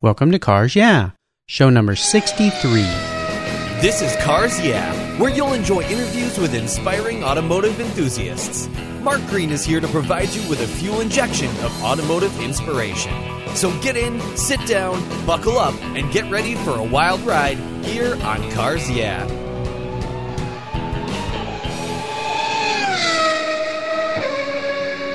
Welcome to Cars Yeah, show number 63. This is Cars Yeah, where you'll enjoy interviews with inspiring automotive enthusiasts. Mark Green is here to provide you with a fuel injection of automotive inspiration. So get in, sit down, buckle up, and get ready for a wild ride here on Cars Yeah.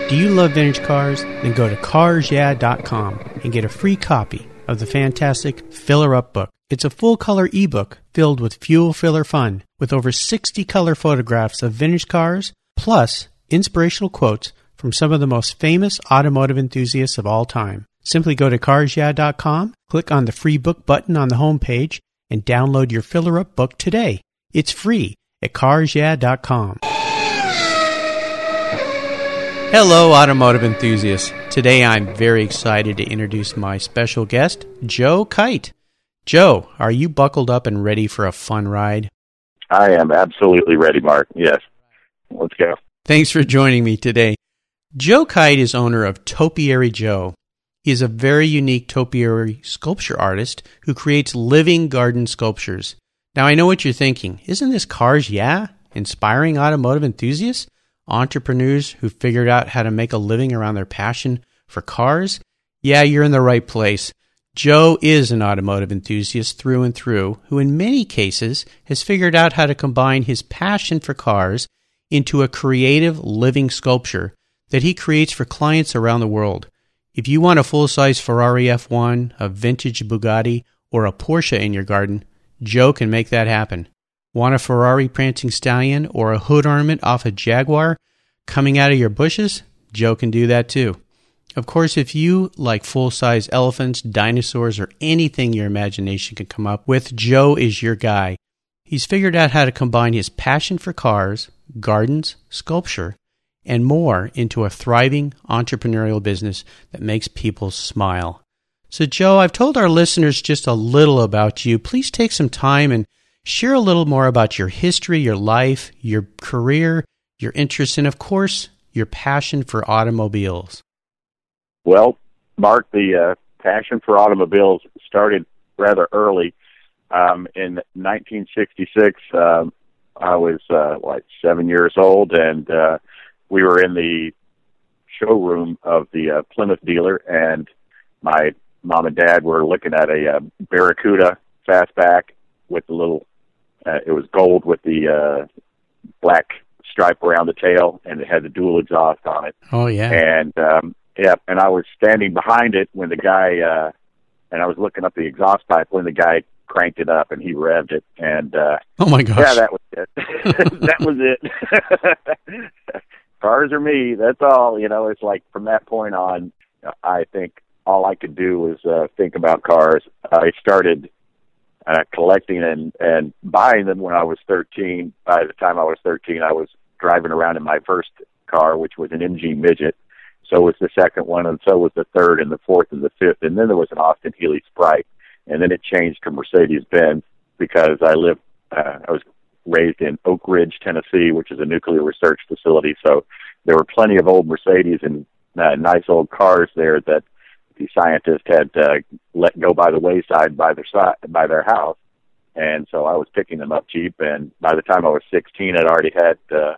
Do you love vintage cars? Then go to carsyeah.com and get a free copy of the fantastic Filler Up book. It's a full color ebook filled with fuel filler fun with over 60 color photographs of vintage cars plus inspirational quotes from some of the most famous automotive enthusiasts of all time. Simply go to carsyeah.com, click on the free book button on the homepage, and download your Filler Up book today. It's free at carsyeah.com. Hello, automotive enthusiasts. Today I'm very excited to introduce my special guest, Joe Kyte. Joe, are you buckled up and ready for a fun ride? I am absolutely ready, Mark. Yes. Let's go. Thanks for joining me today. Joe Kyte is owner of Topiary Joe. He is a very unique topiary sculpture artist who creates living garden sculptures. Now, I know what you're thinking. Isn't this Cars Yeah? Inspiring automotive enthusiasts? Entrepreneurs who figured out how to make a living around their passion for cars? Yeah, you're in the right place. Joe is an automotive enthusiast through and through who, in many cases, has figured out how to combine his passion for cars into a creative living sculpture that he creates for clients around the world. If you want a full size Ferrari F1, a vintage Bugatti, or a Porsche in your garden, Joe can make that happen. Want a Ferrari prancing stallion or a hood ornament off a Jaguar coming out of your bushes? Joe can do that too. Of course, if you like full size elephants, dinosaurs, or anything your imagination can come up with, Joe is your guy. He's figured out how to combine his passion for cars, gardens, sculpture, and more into a thriving entrepreneurial business that makes people smile. So, Joe, I've told our listeners just a little about you. Please take some time and Share a little more about your history, your life, your career, your interests, and of course, your passion for automobiles. Well, Mark, the uh, passion for automobiles started rather early. Um, in 1966, um, I was uh, like seven years old, and uh, we were in the showroom of the uh, Plymouth dealer, and my mom and dad were looking at a uh, Barracuda fastback with the little uh, it was gold with the uh, black stripe around the tail, and it had the dual exhaust on it. Oh yeah. And um, yeah, and I was standing behind it when the guy, uh, and I was looking up the exhaust pipe when the guy cranked it up and he revved it. And uh, oh my gosh, yeah, that was it. that was it. Cars are me. That's all. You know, it's like from that point on, I think all I could do was uh, think about cars. I started uh, collecting and and buying them when I was 13. By the time I was 13, I was driving around in my first car, which was an MG Midget. So was the second one, and so was the third, and the fourth, and the fifth, and then there was an Austin Healey Sprite, and then it changed to Mercedes Benz because I lived, uh, I was raised in Oak Ridge, Tennessee, which is a nuclear research facility. So there were plenty of old Mercedes and uh, nice old cars there that the scientists had uh, let go by the wayside by their side by their house, and so I was picking them up cheap. And by the time I was 16, I'd already had uh,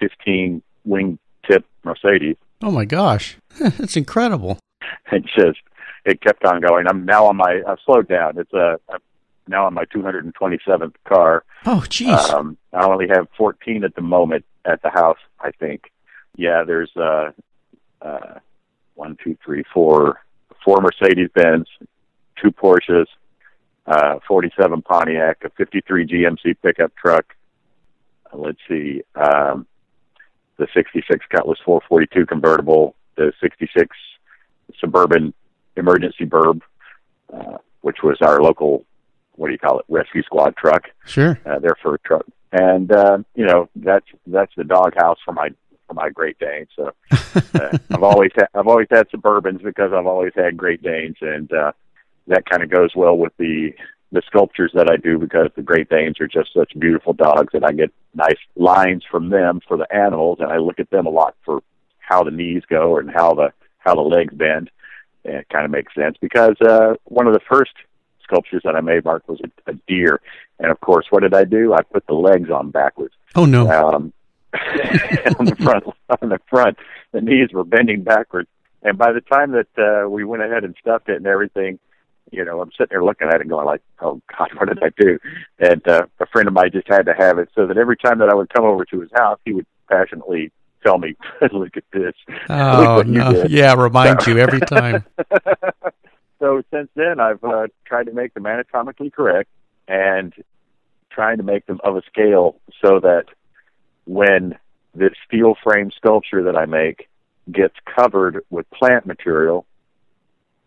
15 wing-tip Mercedes. Oh my gosh, that's incredible! It just it kept on going. I'm now on my I've slowed down. It's a I'm now on my 227th car. Oh, geez. Um, I only have 14 at the moment at the house. I think. Yeah, there's uh, uh, one, two, three, four, four Mercedes Benz, two Porsches, uh, 47 Pontiac, a 53 GMC pickup truck. Uh, let's see, um, the 66 Cutlass 442 convertible, the 66 Suburban Emergency Burb, uh, which was our local, what do you call it, rescue squad truck. Sure. Uh, their first truck. And, uh, you know, that's, that's the doghouse for my my Great Danes. So uh, I've always had I've always had Suburbans because I've always had Great Danes, and uh, that kind of goes well with the the sculptures that I do because the Great Danes are just such beautiful dogs, and I get nice lines from them for the animals, and I look at them a lot for how the knees go and how the how the legs bend. And it kind of makes sense because uh, one of the first sculptures that I made, Mark, was a, a deer, and of course, what did I do? I put the legs on backwards. Oh no! Um, on the front, on the front, the knees were bending backwards, and by the time that uh, we went ahead and stuffed it and everything, you know, I'm sitting there looking at it, and going like, "Oh God, what did I do?" And uh, a friend of mine just had to have it, so that every time that I would come over to his house, he would passionately tell me, "Look at this." Oh no! Yeah, remind so. you every time. so since then, I've uh, tried to make them anatomically correct and trying to make them of a scale so that when this steel frame sculpture that I make gets covered with plant material,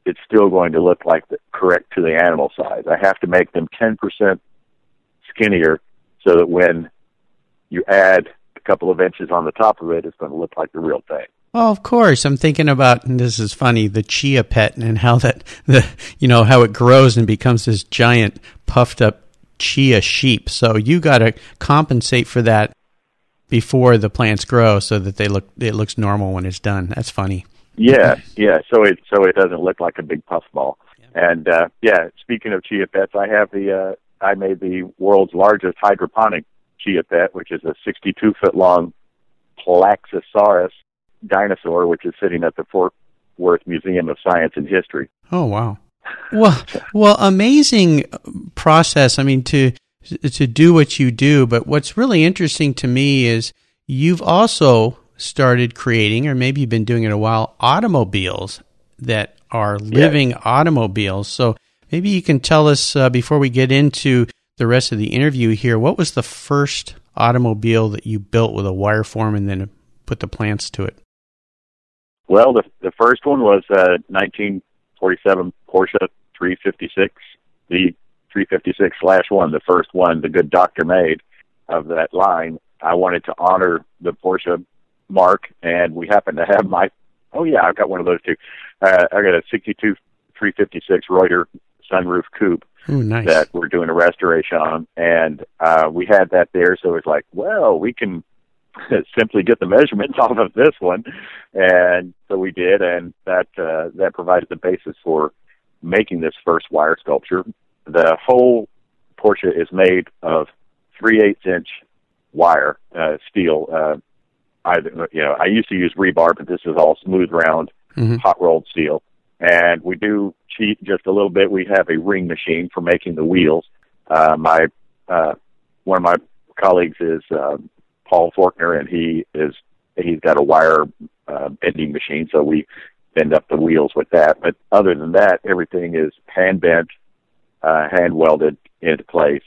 it's still going to look like the correct to the animal size. I have to make them 10% skinnier so that when you add a couple of inches on the top of it, it's going to look like the real thing. Oh, of course. I'm thinking about and this is funny, the chia pet and how that the you know how it grows and becomes this giant puffed up chia sheep. So you got to compensate for that before the plants grow so that they look it looks normal when it's done. That's funny. Yeah, yeah. So it so it doesn't look like a big puffball. And uh yeah, speaking of chia pets, I have the uh I made the world's largest hydroponic chia pet, which is a 62 foot long Paluxysaurus dinosaur, which is sitting at the Fort Worth Museum of Science and History. Oh wow! Well, well, amazing process. I mean, to to do what you do, but what's really interesting to me is you've also started creating, or maybe you've been doing it a while, automobiles that are living automobiles. So maybe you can tell us uh, before we get into the rest of the interview here, what was the first automobile that you built with a wire form and then put the plants to it? Well, the the first one was uh, 1947 Porsche 356, the 356 slash one, the first one the good doctor made of that line. I wanted to honor the Porsche marque, and we happen to have my. Oh yeah, I've got one of those too. Uh, I got a 62 356 Reutter sunroof coupe Ooh, nice. that we're doing a restoration on, and uh, we had that there. So it's like, well, we can simply get the measurements off of this one, and so we did, and that uh, that provided the basis for making this first wire sculpture. The whole Porsche is made of three eighths inch wire uh, steel. Uh, I you know I used to use rebar, but this is all smooth round mm-hmm. hot rolled steel. And we do cheat just a little bit. We have a ring machine for making the wheels. Uh, my uh, one of my colleagues is uh, Paul Forkner, and he is he's got a wire uh, bending machine, so we bend up the wheels with that. But other than that, everything is hand bent, uh, hand welded into place.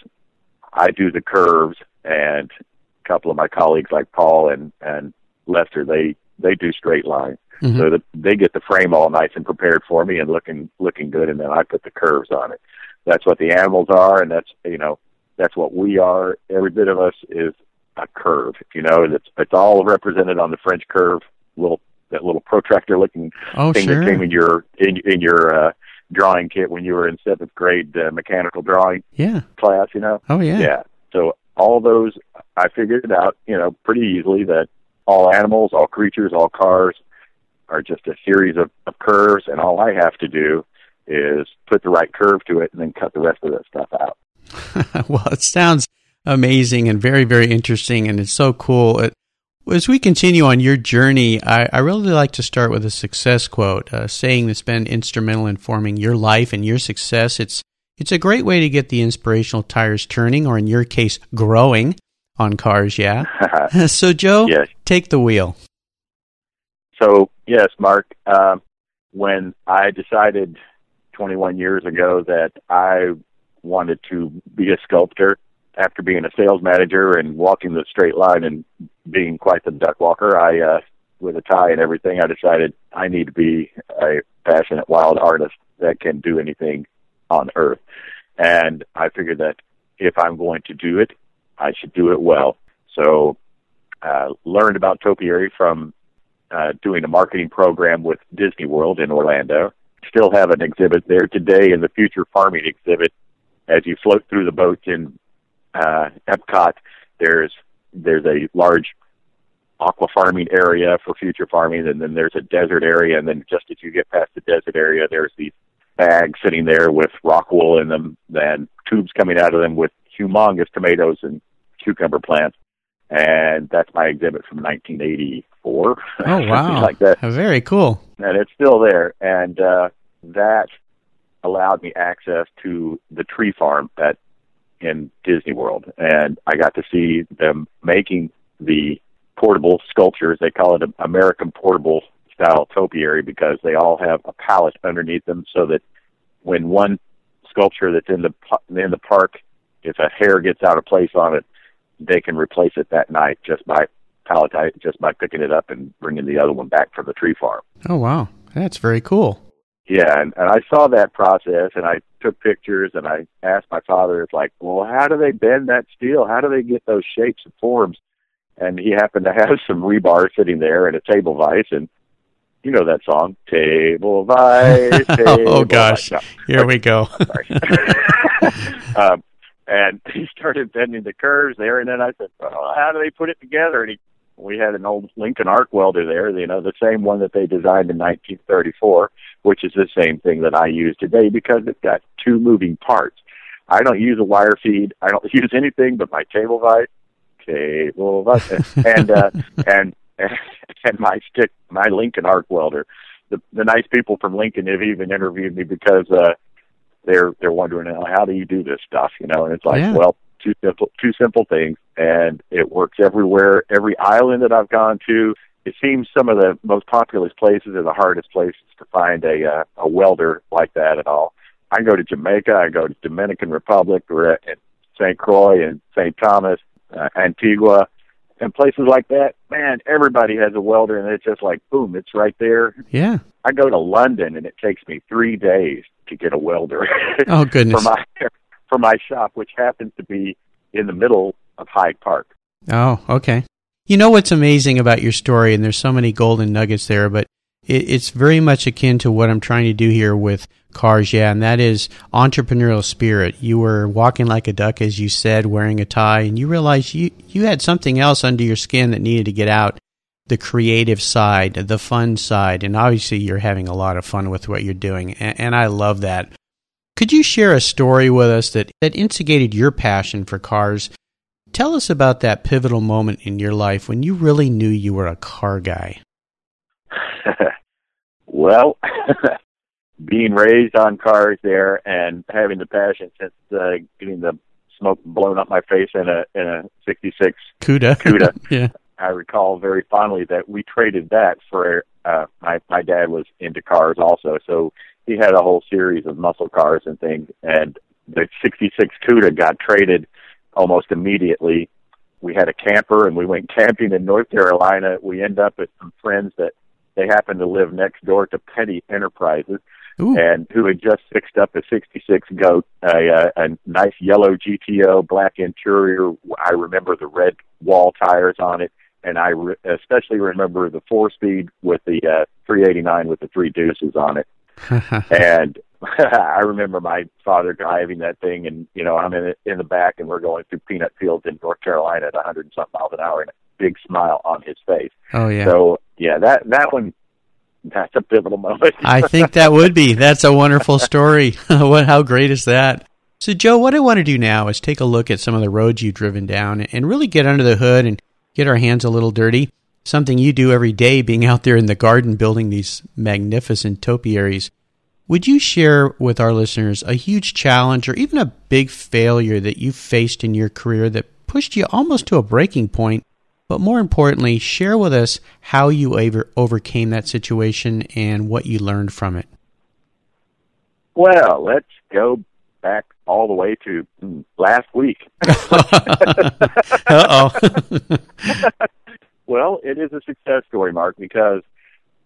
I do the curves, and a couple of my colleagues like Paul and and Lester, they they do straight lines. Mm-hmm. So that they get the frame all nice and prepared for me and looking looking good, and then I put the curves on it. That's what the animals are, and that's you know that's what we are. Every bit of us is a curve. You know, it's it's all represented on the French curve, little that little protractor looking oh, thing sure. that came in your in in your uh, drawing kit when you were in seventh grade uh, mechanical drawing yeah. class. You know. Oh yeah. Yeah. So all those, I figured it out. You know, pretty easily that all animals, all creatures, all cars are just a series of, of curves, and all I have to do is put the right curve to it and then cut the rest of that stuff out. well, it sounds amazing and very, very interesting, and it's so cool. It, as we continue on your journey, I, I, really like to start with a success quote, a saying that's been instrumental in forming your life and your success. It's it's a great way to get the inspirational tires turning, or in your case, growing on cars. Yeah. so, Joe, yes. take the wheel. So, yes, Mark. Uh, when I decided 21 years ago that I wanted to be a sculptor, after being a sales manager and walking the straight line and being quite the duck walker, I uh with a tie and everything, I decided I need to be a passionate wild artist that can do anything on earth. And I figured that if I'm going to do it, I should do it well. So uh learned about topiary from uh doing a marketing program with Disney World in Orlando. Still have an exhibit there today in the future farming exhibit as you float through the boats in uh, Epcot, there's there's a large aqua farming area for future farming, and then there's a desert area, and then just as you get past the desert area, there's these bags sitting there with rock wool in them, and tubes coming out of them with humongous tomatoes and cucumber plants. And that's my exhibit from 1984. Oh wow! like that. Very cool. And it's still there, and uh, that allowed me access to the tree farm at in Disney World, and I got to see them making the portable sculptures. They call it an American portable style topiary because they all have a pallet underneath them, so that when one sculpture that's in the in the park, if a hair gets out of place on it, they can replace it that night just by palletizing, just by picking it up and bringing the other one back from the tree farm. Oh wow, that's very cool. Yeah, and, and I saw that process, and I took pictures, and I asked my father, "It's like, well, how do they bend that steel? How do they get those shapes and forms?" And he happened to have some rebar sitting there and a table vise, and you know that song, Table Vise. Table oh gosh, no. here we go. um, and he started bending the curves there, and then I said, well, "How do they put it together?" And he, we had an old Lincoln arc welder there, you know, the same one that they designed in 1934 which is the same thing that I use today because it's got two moving parts. I don't use a wire feed. I don't use anything but my table vise, cable vise, and uh, and and my stick, my Lincoln arc welder. The the nice people from Lincoln have even interviewed me because uh, they're they're wondering how do you do this stuff, you know? And it's like, Yeah. well, two simple two simple things, and it works everywhere. Every island that I've gone to, it seems some of the most populous places are the hardest places to find a uh, a welder like that at all. I go to Jamaica, I go to Dominican Republic, at, at St. Croix and St. Thomas, uh, Antigua, and places like that. Man, everybody has a welder, and it's just like boom, it's right there. Yeah. I go to London, and it takes me three days to get a welder Oh goodness. for my for my shop, which happens to be in the middle of Hyde Park. Oh, okay. You know what's amazing about your story, and there's so many golden nuggets there, but it, it's very much akin to what I'm trying to do here with cars, yeah, and that is entrepreneurial spirit. You were walking like a duck, as you said, wearing a tie, and you realized you, you had something else under your skin that needed to get out the creative side, the fun side, and obviously you're having a lot of fun with what you're doing, and, and I love that. Could you share a story with us that, that instigated your passion for cars? Tell us about that pivotal moment in your life when you really knew you were a car guy. well, being raised on cars there and having the passion since uh, getting the smoke blown up my face in a in a '66 Cuda. Cuda. yeah. I recall very fondly that we traded that for uh my my dad was into cars also, so he had a whole series of muscle cars and things and the 66 Cuda got traded almost immediately. We had a camper and we went camping in North Carolina. We end up at some friends that they happened to live next door to Petty Enterprises Ooh. and who had just fixed up a 66 goat, a, a, a nice yellow GTO, black interior. I remember the red wall tires on it, and I re- especially remember the four speed with the uh, 389 with the three deuces on it. and I remember my father driving that thing, and you know I'm in it, in the back, and we're going through peanut fields in North Carolina at 100 and something miles an hour, and a big smile on his face. oh, yeah. So yeah, that that one, that's a pivotal moment. I think that would be. That's a wonderful story. what? How great is that? So, Joe, what I want to do now is take a look at some of the roads you've driven down and really get under the hood and get our hands a little dirty. Something you do every day, being out there in the garden building these magnificent topiaries. Would you share with our listeners a huge challenge or even a big failure that you faced in your career that pushed you almost to a breaking point? But more importantly, share with us how you over- overcame that situation and what you learned from it. Well, let's go back all the way to last week. Uh oh. Well, it is a success story, Mark, because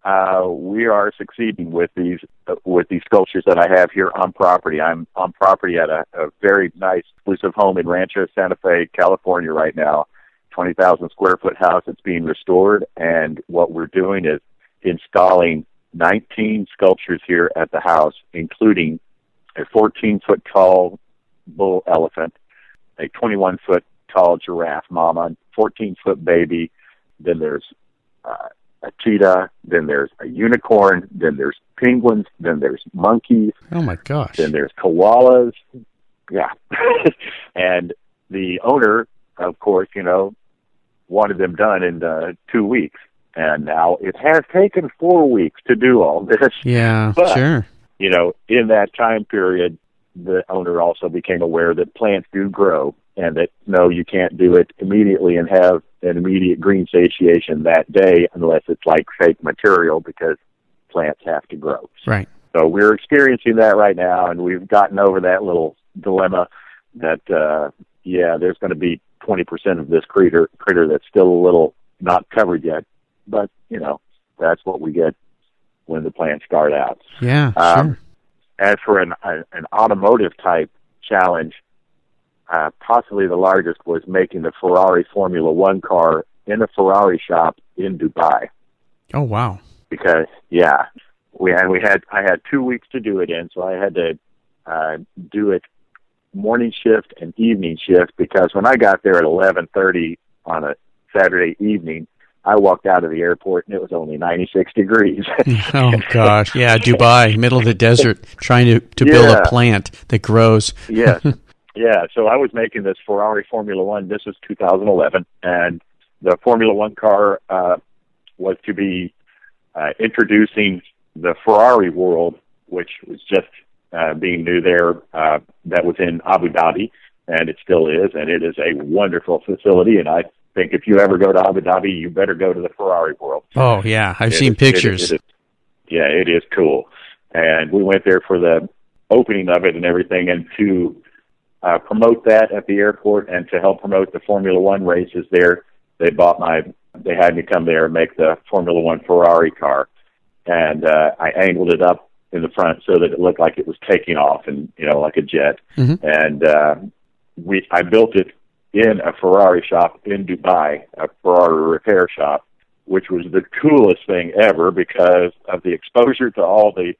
uh, we are succeeding with these uh, with these sculptures that I have here on property. I'm on property at a, a very nice, exclusive home in Rancho Santa Fe, California, right now. Twenty thousand square foot house that's being restored, and what we're doing is installing 19 sculptures here at the house, including a 14 foot tall bull elephant, a 21 foot tall giraffe mama, 14 foot baby, then there's uh, a cheetah, then there's a unicorn, then there's penguins, then there's monkeys, Oh my gosh. then there's koalas. Yeah. and the owner, of course, you know, wanted them done in uh, two weeks. And now it has taken four weeks to do all this. Yeah, But- sure. You know, in that time period, the owner also became aware that plants do grow and that no, you can't do it immediately and have an immediate green satiation that day unless it's like fake material because plants have to grow. Right. So we're experiencing that right now, and we've gotten over that little dilemma that uh, yeah, there's going to be 20% of this critter critter that's still a little not covered yet, but you know that's what we get when the plants start out. Yeah, Um, sure. As for an an automotive type challenge, uh, possibly the largest was making the Ferrari Formula One car in a Ferrari shop in Dubai Oh wow. because yeah, we had we had I had two weeks to do it in, so I had to uh, do it morning shift and evening shift because when I got there at eleven thirty on a Saturday evening, I walked out of the airport and it was only ninety six degrees. Oh gosh. Yeah, Dubai, middle of the desert, trying to, to build a plant that grows. yes. Yeah, so I was making this Ferrari Formula One. This was 2011, and the Formula One car uh, was to be uh, introducing the Ferrari world, which was just uh, being new there. Uh, that was in Abu Dhabi, and it still is, and it is a wonderful facility. And I think if you ever go to Abu Dhabi, you better go to the Ferrari world. Oh yeah, I've It seen is- it is- pictures. it is- yeah, it is cool. And we went there for the opening of it and everything, and to uh, promote that at the airport and to help promote the Formula One races there, they bought my. They had me come there and make the Formula One Ferrari car, and uh, I angled it up in the front so that it looked like it was taking off and you know like a jet. Mhm. And uh, we, I built it in a Ferrari shop in Dubai, a Ferrari repair shop which was the coolest thing ever because of the exposure to all the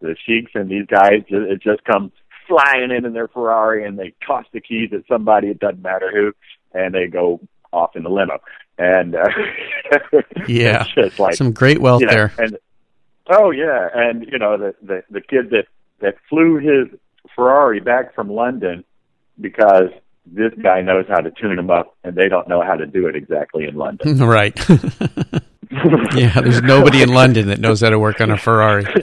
the sheiks and these guys. It just comes flying in in their Ferrari and they toss the keys at somebody. It doesn't matter who, and they go off in the limo. And uh, Yeah. just like Some great wealth you know, there. And oh yeah, and you know the the the kid that that flew his Ferrari back from London because this guy knows how to tune them up, and they don't know how to do it exactly in London. right. yeah, there's nobody in London that knows how to work on a Ferrari.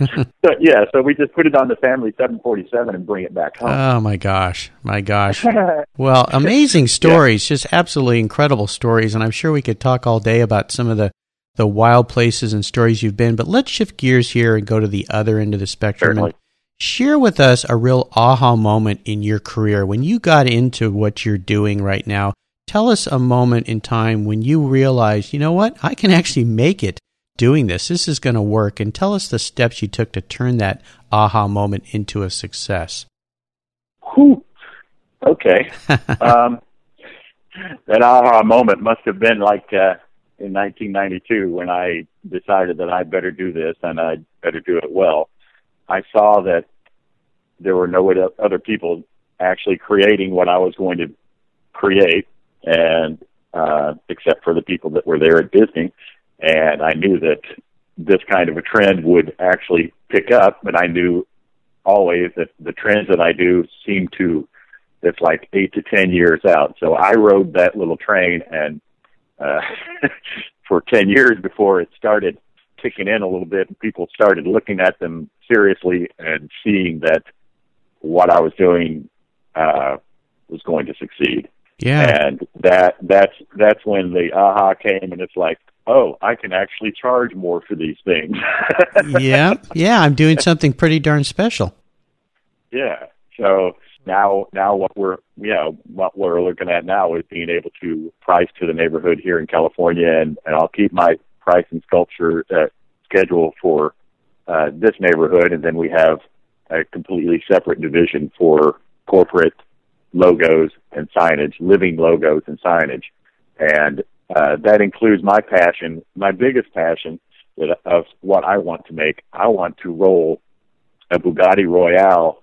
So, yeah, so we just put it on the family 747 and bring it back home. oh my gosh. My gosh. Well, amazing stories, just absolutely incredible stories, and I'm sure we could talk all day about some of the the wild places and stories you've been. But let's shift gears here and go to the other end of the spectrum Certainly. and share with us a real aha moment in your career when you got into what you're doing right now. Tell us a moment in time when you realized, you know what, I can actually make it doing this. This is going to work, and tell us the steps you took to turn that aha moment into a success. Whew. Okay. um, that aha moment must have been like uh, in 1992 when I decided that I'd better do this and I'd better do it well. I saw that there were no other people actually creating what I was going to create, and uh, except for the people that were there at Disney, and I knew that this kind of a trend would actually pick up, but I knew always that the trends that I do seem to that's like eight to ten years out. So I rode that little train and uh for ten years before it started kicking in a little bit and people started looking at them seriously and seeing that what I was doing uh was going to succeed. Yeah. And that that's that's when the aha came and it's like, oh, I can actually charge more for these things. yeah, yeah, I'm doing something pretty darn special. Yeah. So now, now what we're, you know, what we're looking at now is being able to price to the neighborhood here in California, and and I'll keep my price and sculpture uh, schedule for uh, this neighborhood, and then we have a completely separate division for corporate logos and signage, living logos and signage, and uh, that includes my passion, my biggest passion that of what I want to make. I want to roll a Bugatti Royale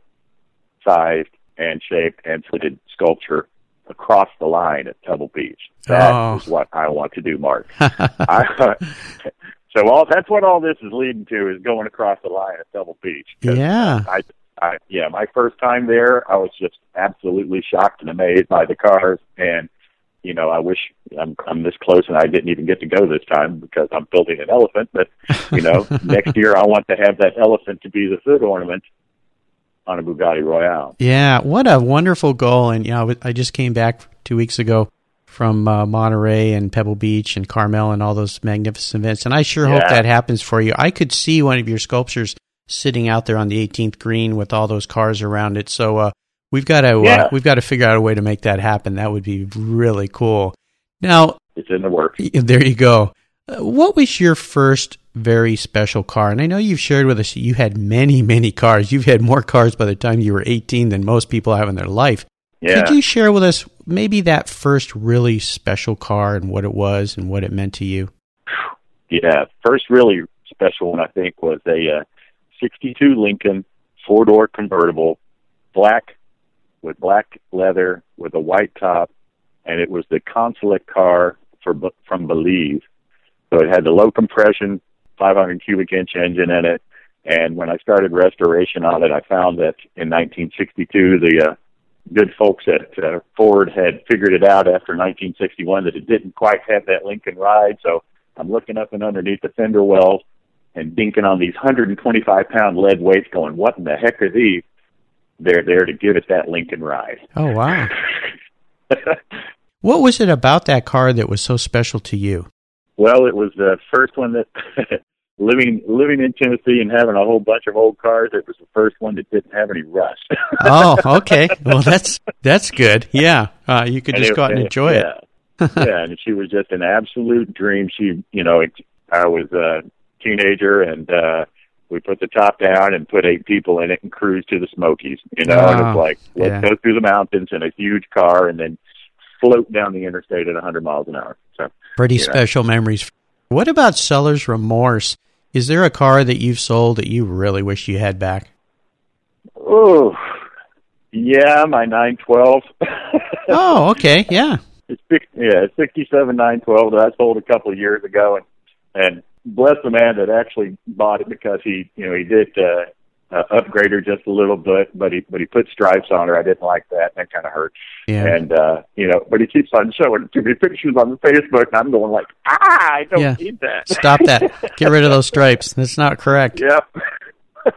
sized and shaped and fitted sculpture across the line at Pebble Beach. That Oh. is what I want to do, Mark. I, so all that's what all this is leading to is going across the line at Pebble Beach. yeah. I, I, yeah, my first time there, I was just absolutely shocked and amazed by the cars, and you know, I wish I'm I'm this close and I didn't even get to go this time because I'm building an elephant. But you know, next year I want to have that elephant to be the foot ornament on a Bugatti Royale. Yeah, what a wonderful goal! And you know, I just came back two weeks ago from uh, Monterey and Pebble Beach and Carmel and all those magnificent events, and I sure hope that happens for you. I could see one of your sculptures sitting out there on the 18th green with all those cars around it. So uh, we've got to uh, we've got to figure out a way to make that happen. That would be really cool. Now, It's in the works. there you go. Uh, what was your first very special car? And I know you've shared with us you had many, many cars. You've had more cars by the time you were 18 than most people have in their life. Yeah. Could you share with us maybe that first really special car and what it was and what it meant to you? Yeah, first really special one I think was a uh, '62 Lincoln four door convertible, black with black leather with a white top, and it was the consulate car for from Belize. So it had the low compression, 500 cubic inch engine in it. And when I started restoration on it, I found that in 1962 the uh, good folks at uh, Ford had figured it out after 1961 that it didn't quite have that Lincoln ride. So I'm looking up and underneath the fender wells and dinking on these 125 pound lead weights, going, "What in the heck are these?" They're there to give it that Lincoln ride. Oh, wow. What was it about that car that was so special to you? well, it was the first one that living living in Tennessee and having a whole bunch of old cars. It was the first one that didn't have any rust. Oh, okay. Well, that's that's good. Yeah, uh, you could And just it- go out and enjoy it. yeah. and she was just an absolute dream. She, you know, it, I was a teenager, and uh we put the top down and put eight people in it and cruised to the Smokies. You know, and it's like let's Yeah. go through the mountains in a huge car and then float down the interstate at 100 miles an hour. So Pretty special memories. What about seller's remorse? Is there a car that you've sold that you really wish you had back? Oh, yeah, my 912. Oh, okay. Yeah. it's yeah, it's 67 912 that I sold a couple of years ago, and and bless the man that actually bought it because he, you know, he did uh, uh, upgrade her just a little bit, but he but he put stripes on her. I didn't like that. That kind of hurt. Yeah. And uh, you know, but he keeps on showing it to me pictures on the Facebook, and I'm going like, ah, I don't Yeah. need that. Stop that. Get rid of those stripes. That's not correct. yep.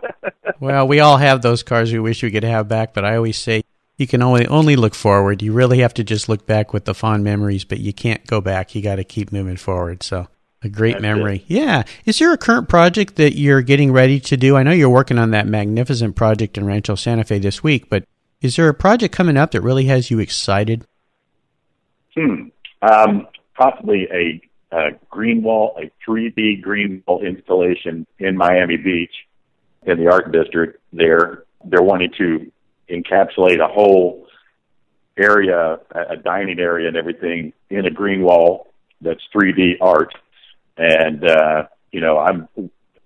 Well, we all have those cars we wish we could have back, but I always say you can only only look forward. You really have to just look back with the fond memories, but you can't go back. You got to keep moving forward. So, a great That's memory. Yeah. Is there a current project that you're getting ready to do? I know you're working on that magnificent project in Rancho Santa Fe this week, but is there a project coming up that really has you excited? Hmm. Um, possibly a, a green wall, a 3D green wall installation in Miami Beach in the art district there. They're wanting to encapsulate a whole area, a dining area and everything in a green wall that's 3D art. And, uh, you know, I'm,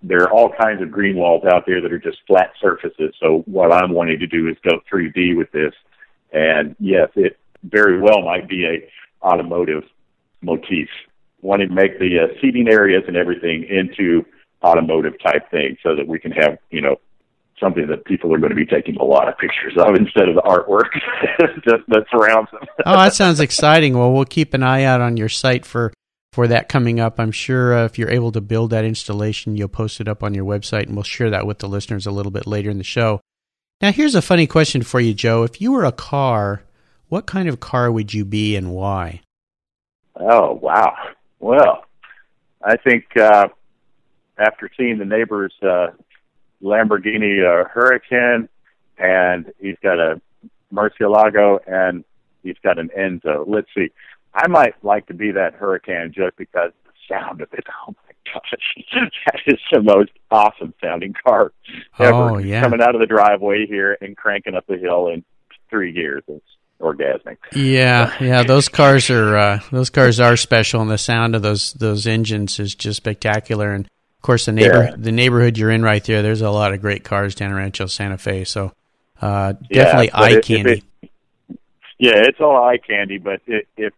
there are all kinds of green walls out there that are just flat surfaces. So what I'm wanting to do is go 3D with this. And yes, it very well might be a automotive motif. Wanting to make the uh, seating areas and everything into automotive type things so that we can have, you know, something that people are going to be taking a lot of pictures of instead of the artwork that, that surrounds them. Oh, that sounds exciting. Well, we'll keep an eye out on your site for for that coming up. I'm sure uh, if you're able to build that installation, you'll post it up on your website, and we'll share that with the listeners a little bit later in the show. Now, here's a funny question for you, Joe. If you were a car, what kind of car would you be and why? Oh wow! Well, I think uh, after seeing the neighbor's uh, Lamborghini uh, Huracan, and he's got a Murcielago, and he's got an Enzo. Let's see. I might like to be that hurricane just because the sound of it. Oh my gosh, that is the most awesome sounding car ever. Oh, yeah. Coming out of the driveway here and cranking up the hill in three gears. It's orgasmic. Yeah, yeah, those cars are uh, those cars are special, and the sound of those those engines is just spectacular. And of course, the neighbor Yeah. the neighborhood you're in right there, there's a lot of great cars down in Rancho Santa Fe. So uh, definitely but eye candy. it- yeah, it's all eye candy. But it, if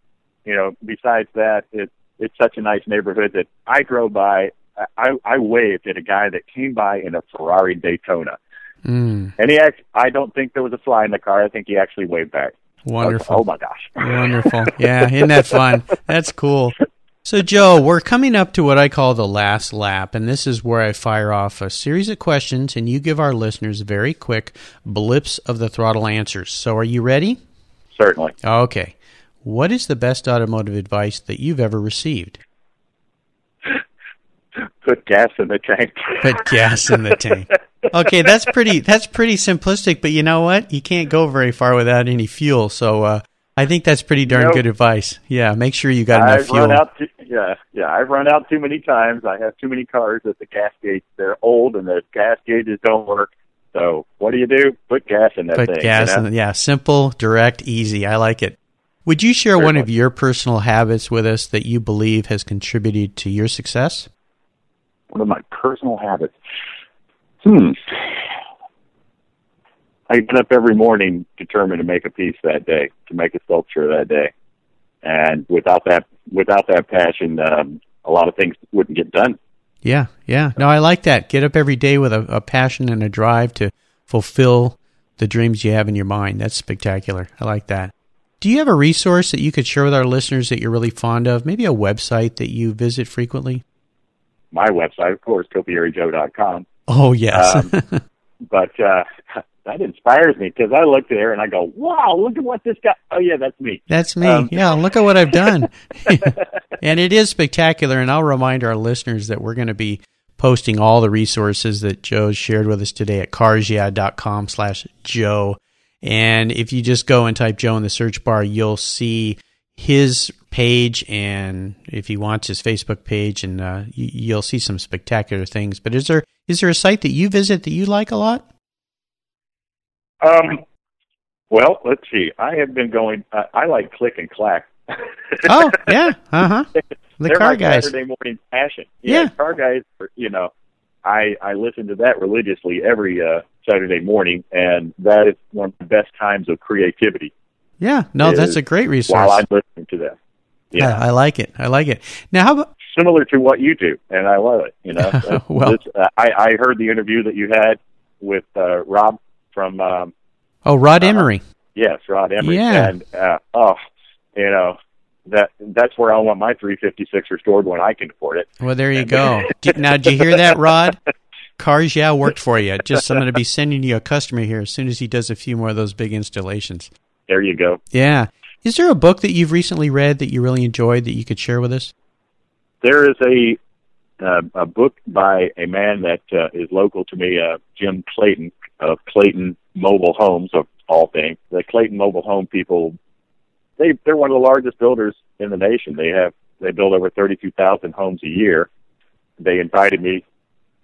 you know, besides that, it it's such a nice neighborhood that I drove by. I I waved at a guy that came by in a Ferrari Daytona, Mm, and he act, I don't think there was a fly in the car. I think he actually waved back. Wonderful. oh my gosh. Wonderful. Yeah, isn't that fun? That's cool. So, Joe, we're coming up to what I call the last lap, and this is where I fire off a series of questions, and you give our listeners very quick blips of the throttle answers. So, are you ready? Certainly. Okay. What is the best automotive advice that you've ever received? Put gas in the tank. Put gas in the tank. Okay, that's pretty. That's pretty simplistic, but you know what? You can't go very far without any fuel. So, uh, I think that's pretty darn Nope. good advice. Yeah, make sure you got enough I've fuel. run out. Too, yeah, yeah. I've run out too many times. I have too many cars that the gas gauge they're old and the gas gauges don't work. So what do you do? Put gas in that Put thing. gas you know? in. The, yeah, simple, direct, easy. I like it. Would you share Very one of your personal habits with us that you believe has contributed to your success? One of my personal habits. Hmm. I get up every morning determined to make a piece that day, to make a sculpture that day, and without that, without that passion, um, a lot of things wouldn't get done. Yeah, yeah. No, I like that. Get up every day with a, a passion and a drive to fulfill the dreams you have in your mind. That's spectacular. I like that. Do you have a resource that you could share with our listeners that you're really fond of? Maybe a website that you visit frequently? My website, of course, topiaryjoe.com. Oh, yes. Um, but uh, that inspires me because I look there and I go, "Wow, look at what this guy." Oh yeah, that's me. That's me. Um, yeah, look at what I've done. and it is spectacular. And I'll remind our listeners that we're going to be posting all the resources that Joe shared with us today at carsyeah.com slash Joe. And if you just go and type Joe in the search bar, you'll see his page and if he wants his Facebook page and uh, you, you'll see some spectacular things. But is there is there a site that you visit that you like a lot? Um, well, let's see. I have been going. Uh, I like Click and Clack. Oh, yeah. Uh-huh. The They're car my guys. Saturday morning passion. Yeah. car guys. are- You know, I I listen to that religiously every uh, Saturday morning, and that is one of the best times of creativity Yeah. No, that's a great resource. while I'm listening to that, Yeah, Yeah, I like it. I like it. Now, how about similar to what you do, and I love it. You know, Uh, Well- this, uh, I I heard the interview that you had with uh, Rob from um, oh Rod Uh-huh. Emory? yes, Rod Emory, Yeah. and uh, oh, you know. That that's where I want my 356 restored when I can afford it. Well, there you go. Now, did you hear that, Rod? Cars, yeah, worked for you. Just I'm going to be sending you a customer here as soon as he does a few more of those big installations. There you go. Yeah. Is there a book that you've recently read that you really enjoyed that you could share with us? There is a uh, a book by a man that uh, is local to me, uh, Jim Clayton of Clayton Mobile Homes of all things. The Clayton Mobile Home people, they they're one of the largest builders in the nation. They have they build over thirty two thousand homes a year. They invited me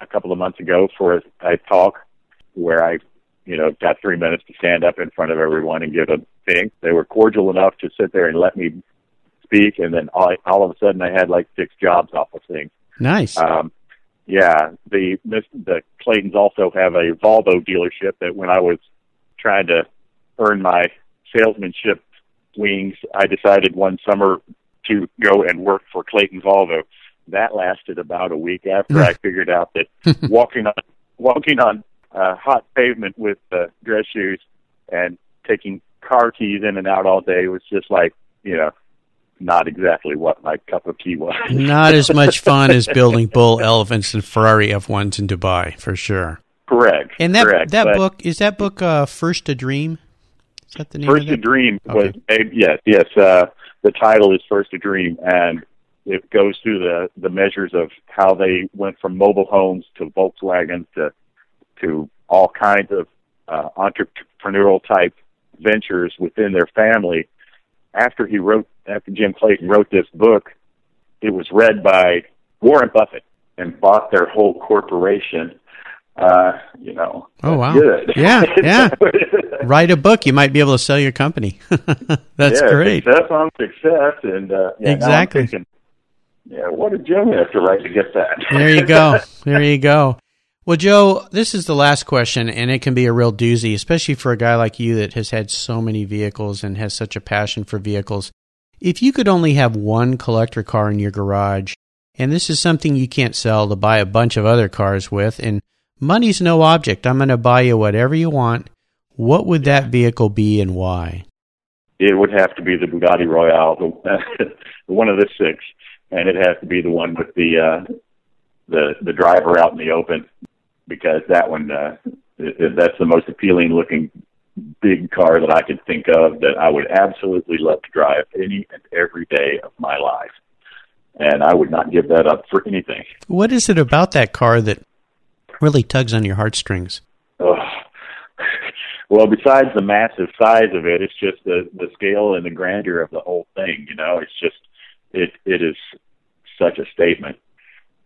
a couple of months ago for a, a talk where I, you know, got three minutes to stand up in front of everyone and give a thing. They were cordial enough to sit there and let me speak, and then all, all of a sudden I had like six jobs off of things. Nice. Um, yeah, the the Claytons also have a Volvo dealership that when I was trying to earn my salesmanship wings, I decided one summer to go and work for Clayton Volvo. That lasted about a week after I figured out that walking on walking on uh, hot pavement with uh, dress shoes and taking car keys in and out all day was just like you know not exactly what my cup of tea was. Not as much fun as building bull elephants and Ferrari F1s in Dubai, for sure. Correct. And that correct. that But book is that book uh, First a Dream? Is that the name First of a? Dream Okay. was made, yes, yes. Uh, the title is First a Dream, and it goes through the the measures of how they went from mobile homes to Volkswagen to to all kinds of uh, entrepreneurial type ventures within their family. After he wrote, after Jim Clayton wrote this book, it was read by Warren Buffett and bought their whole corporation. Uh, you know, Oh, wow. good. Yeah, yeah. Write a book, you might be able to sell your company. That's yeah, great. Success on success, and uh, yeah, Exactly. thinking, yeah, what did Jim have to write to get that? There you go. There you go. Well, Joe, this is the last question, and it can be a real doozy, especially for a guy like you that has had so many vehicles and has such a passion for vehicles. If you could only have one collector car in your garage, and this is something you can't sell to buy a bunch of other cars with, and money's no object, I'm going to buy you whatever you want, what would that vehicle be and why? It would have to be the Bugatti Royale, the, one of the six, and it has to be the one with the uh, the the driver out in the open because that one uh, that's the most appealing looking big car that I could think of that I would absolutely love to drive any and every day of my life. And I would not give that up for anything. What is it about that car that really tugs on your heartstrings? Well, besides the massive size of it, it's just the the scale and the grandeur of the whole thing. You know, it's just it it is such a statement,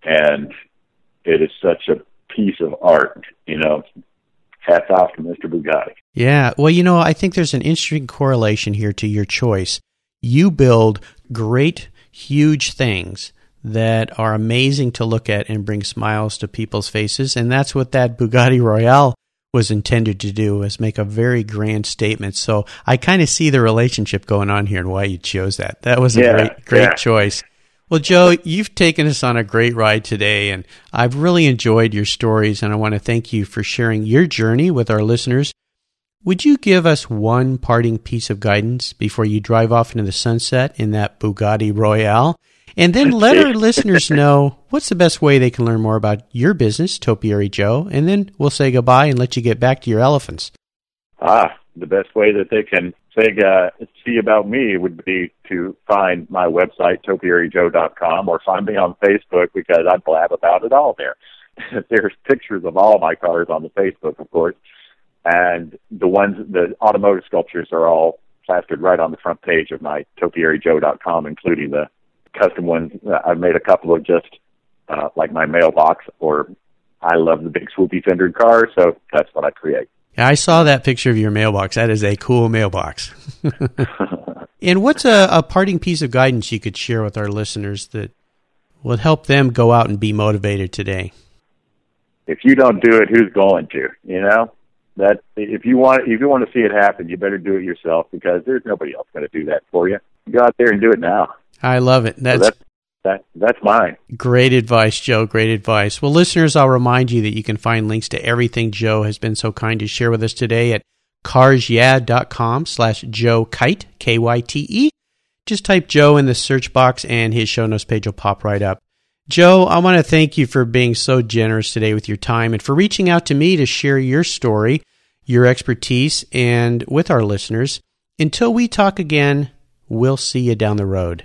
and it is such a piece of art. You know, hats off to Mr. Bugatti. Yeah, well, you know, I think there's an interesting correlation here to your choice. You build great, huge things that are amazing to look at and bring smiles to people's faces, and that's what that Bugatti Royale was intended to do was make a very grand statement. So I kind of see the relationship going on here and why you chose that. That was a yeah, great, great yeah. choice. Well, Joe, you've taken us on a great ride today, and I've really enjoyed your stories, and I want to thank you for sharing your journey with our listeners. Would you give us one parting piece of guidance before you drive off into the sunset in that Bugatti Royale? And then let our listeners know what's the best way they can learn more about your business, Topiary Joe, and then we'll say goodbye and let you get back to your elephants. Ah, the best way that they can say uh, see about me would be to find my website topiaryjoe.com or find me on Facebook because I blab about it all there. There's pictures of all my cars on the Facebook, of course, and the ones the automotive sculptures are all plastered right on the front page of my topiaryjoe.com, including the custom ones. I've made a couple of just uh, like my mailbox or I love the big swoopy fendered car, so that's what I create. I saw that picture of your mailbox. That is a cool mailbox. and what's a, a, parting piece of guidance you could share with our listeners that will help them go out and be motivated today? If you don't do it, who's going to? You know that if you want if you want to see it happen, you better do it yourself because there's nobody else going to do that for you. Go out there and do it now. I love it. That's, so that's that that's mine. Great advice, Joe. Great advice. Well, listeners, I'll remind you that you can find links to everything Joe has been so kind to share with us today at carsyeah.com slash Joe Kyte, K-Y-T-E. Just type Joe in the search box and his show notes page will pop right up. Joe, I want to thank you for being so generous today with your time and for reaching out to me to share your story, your expertise, and with our listeners. Until we talk again, we'll see you down the road.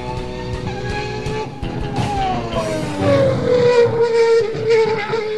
Thank you.